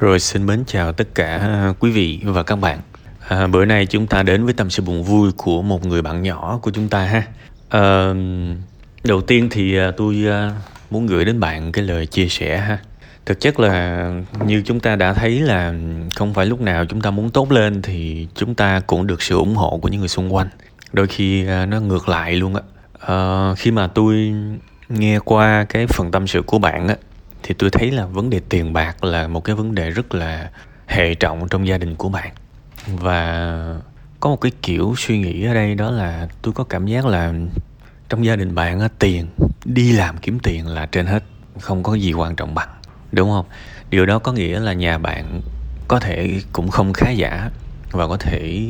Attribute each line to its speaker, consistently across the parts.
Speaker 1: Rồi xin mến chào tất cả à, quý vị và các bạn. À, bữa nay chúng ta đến với tâm sự buồn vui của một người bạn nhỏ của chúng ta ha. À, đầu tiên thì à, tôi à, muốn gửi đến bạn cái lời chia sẻ ha. Thực chất là như chúng ta đã thấy là không phải lúc nào chúng ta muốn tốt lên thì chúng ta cũng được sự ủng hộ của những người xung quanh. Đôi khi nó ngược lại luôn á. À, khi mà tôi nghe qua cái phần tâm sự của bạn á thì tôi thấy là vấn đề tiền bạc là một cái vấn đề rất là hệ trọng trong gia đình của bạn. Và có một cái kiểu suy nghĩ ở đây đó là tôi có cảm giác là trong gia đình bạn tiền đi làm kiếm tiền là trên hết không có gì quan trọng bằng đúng không? Điều đó có nghĩa là nhà bạn có thể cũng không khá giả và có thể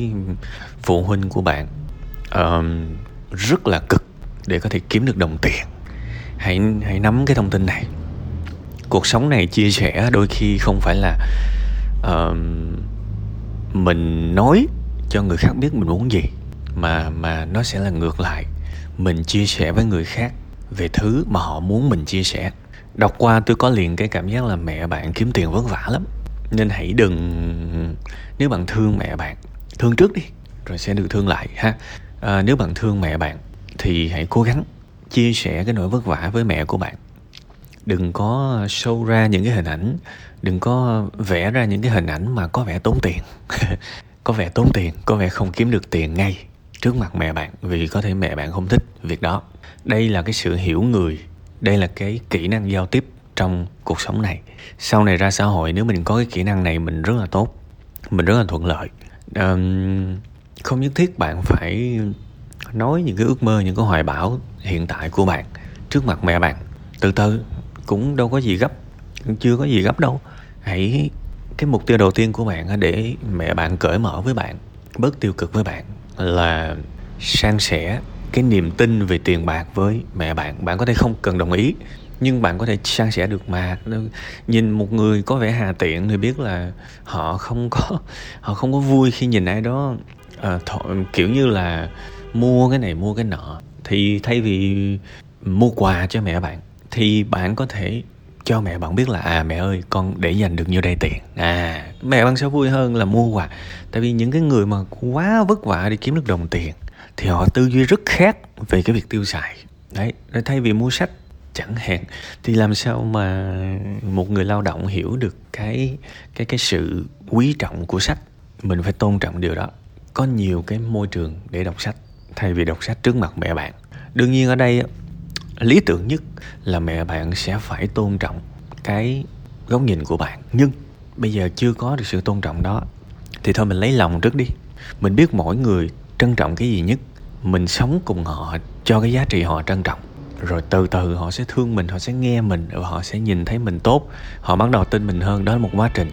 Speaker 1: phụ huynh của bạn um, rất là cực để có thể kiếm được đồng tiền. Hãy hãy nắm cái thông tin này cuộc sống này chia sẻ đôi khi không phải là uh, mình nói cho người khác biết mình muốn gì mà mà nó sẽ là ngược lại. Mình chia sẻ với người khác về thứ mà họ muốn mình chia sẻ. Đọc qua tôi có liền cái cảm giác là mẹ bạn kiếm tiền vất vả lắm. Nên hãy đừng nếu bạn thương mẹ bạn thương trước đi rồi sẽ được thương lại ha. À, nếu bạn thương mẹ bạn thì hãy cố gắng chia sẻ cái nỗi vất vả với mẹ của bạn đừng có show ra những cái hình ảnh đừng có vẽ ra những cái hình ảnh mà có vẻ tốn tiền. Có vẻ tốn tiền có vẻ không kiếm được tiền ngay trước mặt mẹ bạn vì có thể mẹ bạn không thích việc đó. Đây là cái sự hiểu người đây là cái kỹ năng giao tiếp trong cuộc sống này. Sau này ra xã hội nếu mình có cái kỹ năng này mình rất là tốt mình rất là thuận lợi. Um, không nhất thiết bạn phải nói những cái ước mơ những cái hoài bão hiện tại của bạn trước mặt mẹ bạn. Từ từ cũng đâu có gì gấp chưa có gì gấp đâu. Hãy cái mục tiêu đầu tiên của bạn để mẹ bạn cởi mở với bạn bớt tiêu cực với bạn là san sẻ cái niềm tin về tiền bạc với mẹ bạn. Bạn có thể không cần đồng ý nhưng bạn có thể san sẻ được mà. Nhìn một người có vẻ hà tiện thì biết là họ không có họ không có vui khi nhìn ai đó à, thọ, kiểu như là mua cái này mua cái nọ. Thì thay vì mua quà cho mẹ bạn thì bạn có thể cho mẹ bạn biết là à mẹ ơi, con để dành được nhiêu đây tiền. À mẹ bạn sẽ vui hơn là mua quà. Tại vì những cái người mà quá vất vả đi kiếm được đồng tiền thì họ tư duy rất khác về cái việc tiêu xài. Đấy, rồi thay vì mua sách, chẳng hạn, thì làm sao mà một người lao động hiểu được cái cái cái sự quý trọng của sách? Mình phải tôn trọng điều đó. Có nhiều cái môi trường để đọc sách thay vì đọc sách trước mặt mẹ bạn. Đương nhiên ở đây lý tưởng nhất là mẹ bạn sẽ phải tôn trọng cái góc nhìn của bạn. Nhưng bây giờ chưa có được sự tôn trọng đó, thì thôi mình lấy lòng trước đi. Mình biết mỗi người trân trọng cái gì nhất. Mình sống cùng họ cho cái giá trị họ trân trọng. Rồi từ từ họ sẽ thương mình, họ sẽ nghe mình và họ sẽ nhìn thấy mình tốt. Họ bắt đầu tin mình hơn, đó là một quá trình.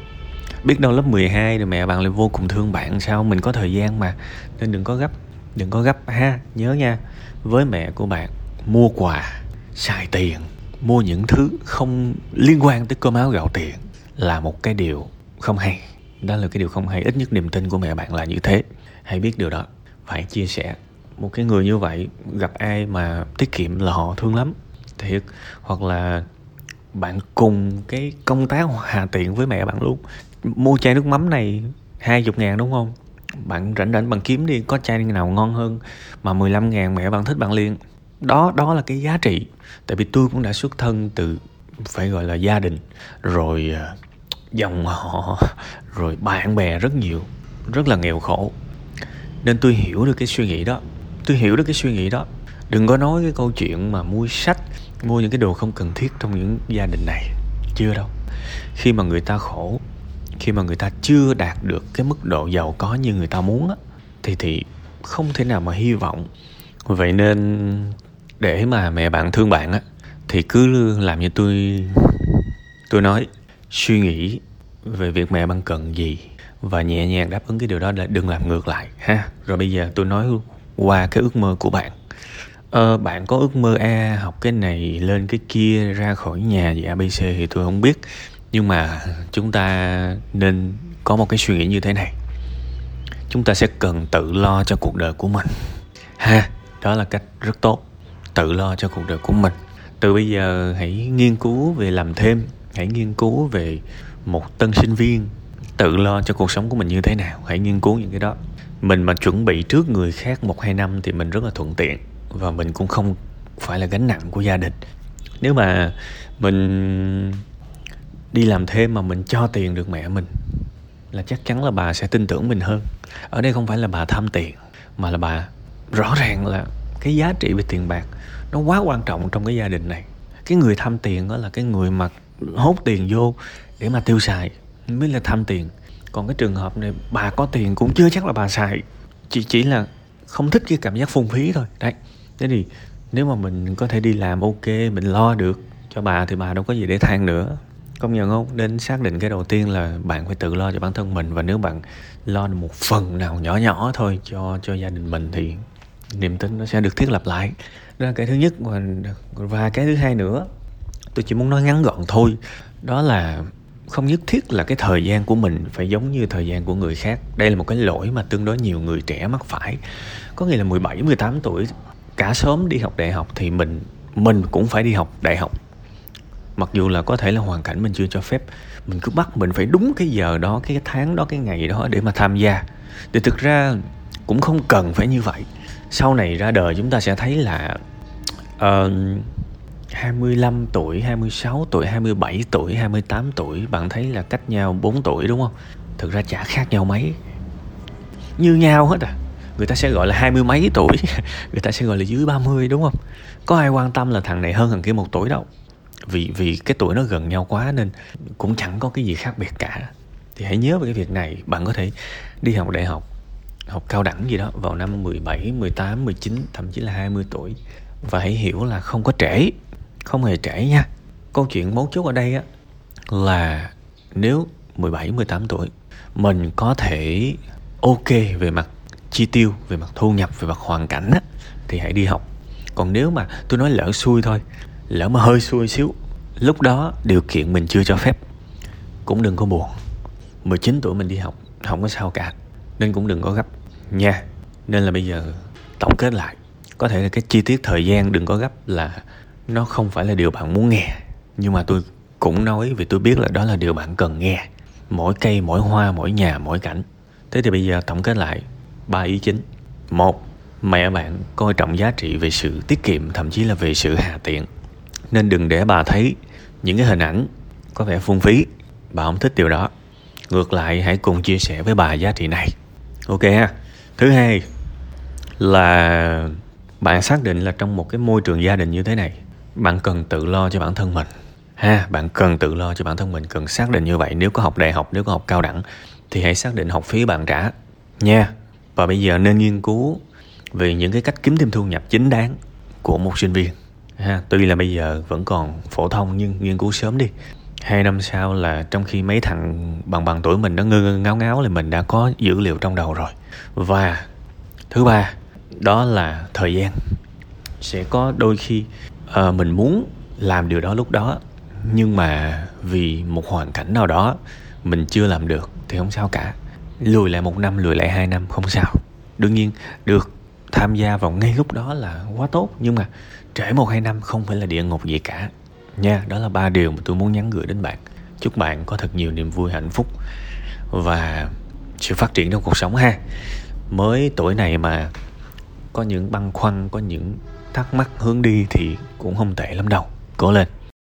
Speaker 1: Biết đâu lớp 12 rồi mẹ bạn lại vô cùng thương bạn. Sao? Mình có thời gian mà. Nên đừng có gấp, đừng có gấp ha. Nhớ nha, với mẹ của bạn mua quà, xài tiền, mua những thứ không liên quan tới cơm áo gạo tiền là một cái điều không hay. Đó là cái điều không hay. Ít nhất niềm tin của mẹ bạn là như thế. Hãy biết điều đó. Phải chia sẻ. Một cái người như vậy, gặp ai mà tiết kiệm là họ thương lắm. Thiệt. Hoặc là bạn cùng cái công tác hà tiện với mẹ bạn luôn. Mua chai nước mắm này hai chục ngàn đúng không? Bạn rảnh rảnh bạn kiếm đi, có chai nào ngon hơn mà 15 ngàn mẹ bạn thích bạn liền đó đó là cái giá trị. Tại vì tôi cũng đã xuất thân từ, phải gọi là gia đình, rồi à, dòng họ, rồi bạn bè rất nhiều, rất là nghèo khổ. Nên tôi hiểu được cái suy nghĩ đó. Tôi hiểu được cái suy nghĩ đó. Đừng có nói cái câu chuyện mà mua sách, mua những cái đồ không cần thiết trong những gia đình này. Chưa đâu. Khi mà người ta khổ, khi mà người ta chưa đạt được cái mức độ giàu có như người ta muốn á, thì thì không thể nào mà hy vọng. Vậy nên để mà mẹ bạn thương bạn á thì cứ làm như tôi tôi nói. Suy nghĩ về việc mẹ bạn cần gì và nhẹ nhàng đáp ứng cái điều đó là đừng làm ngược lại ha. Rồi bây giờ tôi nói qua cái ước mơ của bạn. Ờ, bạn có ước mơ a học cái này lên cái kia ra khỏi nhà gì abc thì tôi không biết. Nhưng mà chúng ta nên có một cái suy nghĩ như thế này. Chúng ta sẽ cần tự lo cho cuộc đời của mình ha. Đó là cách rất tốt tự lo cho cuộc đời của mình. Từ bây giờ hãy nghiên cứu về làm thêm, hãy nghiên cứu về một tân sinh viên, tự lo cho cuộc sống của mình như thế nào, hãy nghiên cứu những cái đó. Mình mà chuẩn bị trước người khác một hai năm thì mình rất là thuận tiện và mình cũng không phải là gánh nặng của gia đình. Nếu mà mình đi làm thêm mà mình cho tiền được mẹ mình là chắc chắn là bà sẽ tin tưởng mình hơn. Ở đây không phải là bà tham tiền mà là bà rõ ràng là cái giá trị về tiền bạc nó quá quan trọng trong cái gia đình này. Cái người tham tiền đó là cái người mà hốt tiền vô để mà tiêu xài mới là tham tiền. Còn cái trường hợp này, bà có tiền cũng chưa chắc là bà xài, chỉ chỉ là không thích cái cảm giác phung phí thôi. Đấy. Thế thì nếu mà mình có thể đi làm ok, mình lo được cho bà thì bà đâu có gì để than nữa. Công nhận không? Nên xác định cái đầu tiên là bạn phải tự lo cho bản thân mình và nếu bạn lo được một phần nào nhỏ nhỏ thôi cho cho gia đình mình thì niềm tin nó sẽ được thiết lập lại đó là cái thứ nhất và và cái thứ hai nữa tôi chỉ muốn nói ngắn gọn thôi đó là không nhất thiết là cái thời gian của mình phải giống như thời gian của người khác. Đây là một cái lỗi mà tương đối nhiều người trẻ mắc phải. Có nghĩa là 17, 18 tuổi cả sớm đi học đại học thì mình mình cũng phải đi học đại học. Mặc dù là có thể là hoàn cảnh mình chưa cho phép, mình cứ bắt mình phải đúng cái giờ đó, cái tháng đó, cái ngày đó để mà tham gia. Thì thực ra cũng không cần phải như vậy. Sau này ra đời chúng ta sẽ thấy là ờ, uh, 25 tuổi, 26 tuổi, 27 tuổi, 28 tuổi Bạn thấy là cách nhau 4 tuổi đúng không? Thực ra chả khác nhau mấy Như nhau hết à Người ta sẽ gọi là hai mươi mấy tuổi Người ta sẽ gọi là dưới 30 đúng không? Có ai quan tâm là thằng này hơn thằng kia một tuổi đâu Vì vì cái tuổi nó gần nhau quá nên cũng chẳng có cái gì khác biệt cả Thì hãy nhớ về cái việc này Bạn có thể đi học đại học Học cao đẳng gì đó vào năm 17, 18, 19 Thậm chí là 20 tuổi Và hãy hiểu là không có trễ không hề trễ nha. Câu chuyện mấu chốt ở đây á là nếu 17 18 tuổi mình có thể ok về mặt chi tiêu về mặt thu nhập về mặt hoàn cảnh á thì hãy đi học. Còn nếu mà tôi nói lỡ xui thôi lỡ mà hơi xui xíu lúc đó điều kiện mình chưa cho phép cũng đừng có buồn. 19 tuổi mình đi học không có sao cả nên cũng đừng có gấp nha. Nên là bây giờ tổng kết lại. Có thể là cái chi tiết thời gian đừng có gấp là nó không phải là điều bạn muốn nghe. Nhưng mà tôi cũng nói vì tôi biết là đó là điều bạn cần nghe. Mỗi cây, mỗi hoa, mỗi nhà, mỗi cảnh. Thế thì bây giờ tổng kết lại ba ý chính. Một, mẹ bạn coi trọng giá trị về sự tiết kiệm, thậm chí là về sự hà tiện. Nên đừng để bà thấy những cái hình ảnh có vẻ phung phí. Bà không thích điều đó. Ngược lại, hãy cùng chia sẻ với bà giá trị này ok ha. Thứ hai là bạn xác định là trong một cái môi trường gia đình như thế này, bạn cần tự lo cho bản thân mình. Ha, bạn cần tự lo cho bản thân mình, cần xác định như vậy. Nếu có học đại học, nếu có học cao đẳng thì hãy xác định học phí bạn trả. Nha, và bây giờ nên nghiên cứu về những cái cách kiếm thêm thu nhập chính đáng của một sinh viên. Ha, tuy là bây giờ vẫn còn phổ thông nhưng nghiên cứu sớm đi hai năm sau là trong khi mấy thằng bằng bằng tuổi mình nó ngơ ngáo ngáo thì mình đã có dữ liệu trong đầu rồi. Và thứ ba đó là thời gian. Sẽ có đôi khi uh, mình muốn làm điều đó lúc đó nhưng mà vì một hoàn cảnh nào đó mình chưa làm được thì không sao cả. Lùi lại một năm lùi lại hai năm không sao. Đương nhiên được tham gia vào ngay lúc đó là quá tốt nhưng mà trễ một hai năm không phải là địa ngục gì cả nha, đó là ba điều mà tôi muốn nhắn gửi đến bạn. Chúc bạn có thật nhiều niềm vui, hạnh phúc và sự phát triển trong cuộc sống ha. Mới tuổi này mà có những băn khoăn, có những thắc mắc hướng đi thì cũng không tệ lắm đâu. Cố lên.